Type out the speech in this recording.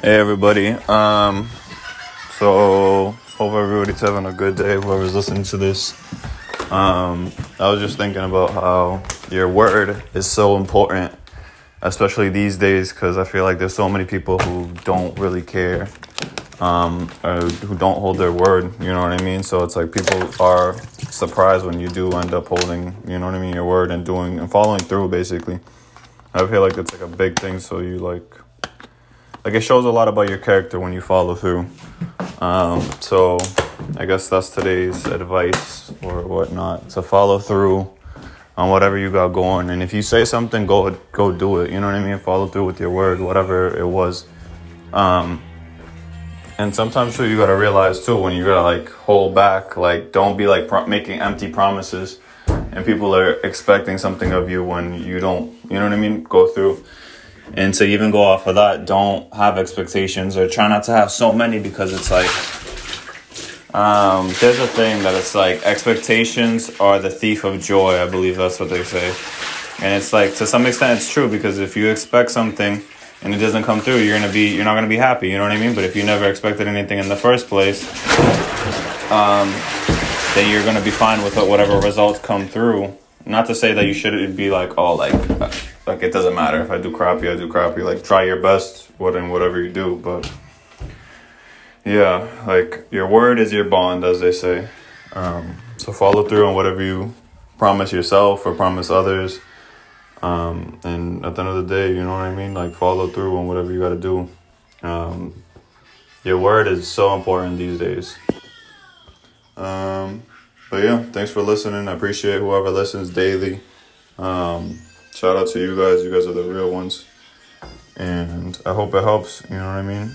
Hey everybody. Um so hope everybody's having a good day, whoever's listening to this. Um I was just thinking about how your word is so important, especially these days because I feel like there's so many people who don't really care. Um, or who don't hold their word, you know what I mean? So it's like people are surprised when you do end up holding, you know what I mean, your word and doing and following through basically. I feel like it's like a big thing so you like like it shows a lot about your character when you follow through. Um, so I guess that's today's advice or whatnot to follow through on whatever you got going. And if you say something, go go do it. You know what I mean? Follow through with your word, whatever it was. Um, and sometimes too, you gotta realize too when you gotta like hold back. Like don't be like pro- making empty promises, and people are expecting something of you when you don't. You know what I mean? Go through. And to even go off of that, don't have expectations or try not to have so many because it's like um, there's a thing that it's like expectations are the thief of joy. I believe that's what they say, and it's like to some extent it's true because if you expect something and it doesn't come through, you're gonna be you're not gonna be happy. You know what I mean? But if you never expected anything in the first place, um, then you're gonna be fine with whatever results come through. Not to say that you should be like, oh, like like it doesn't matter if I do crappy, I do crappy. Like try your best, what in whatever you do. But yeah, like your word is your bond, as they say. Um, so follow through on whatever you promise yourself or promise others. Um, and at the end of the day, you know what I mean? Like follow through on whatever you got to do. Um, your word is so important these days. Um, but yeah, thanks for listening. I appreciate whoever listens daily. Um, shout out to you guys. You guys are the real ones. And I hope it helps. You know what I mean?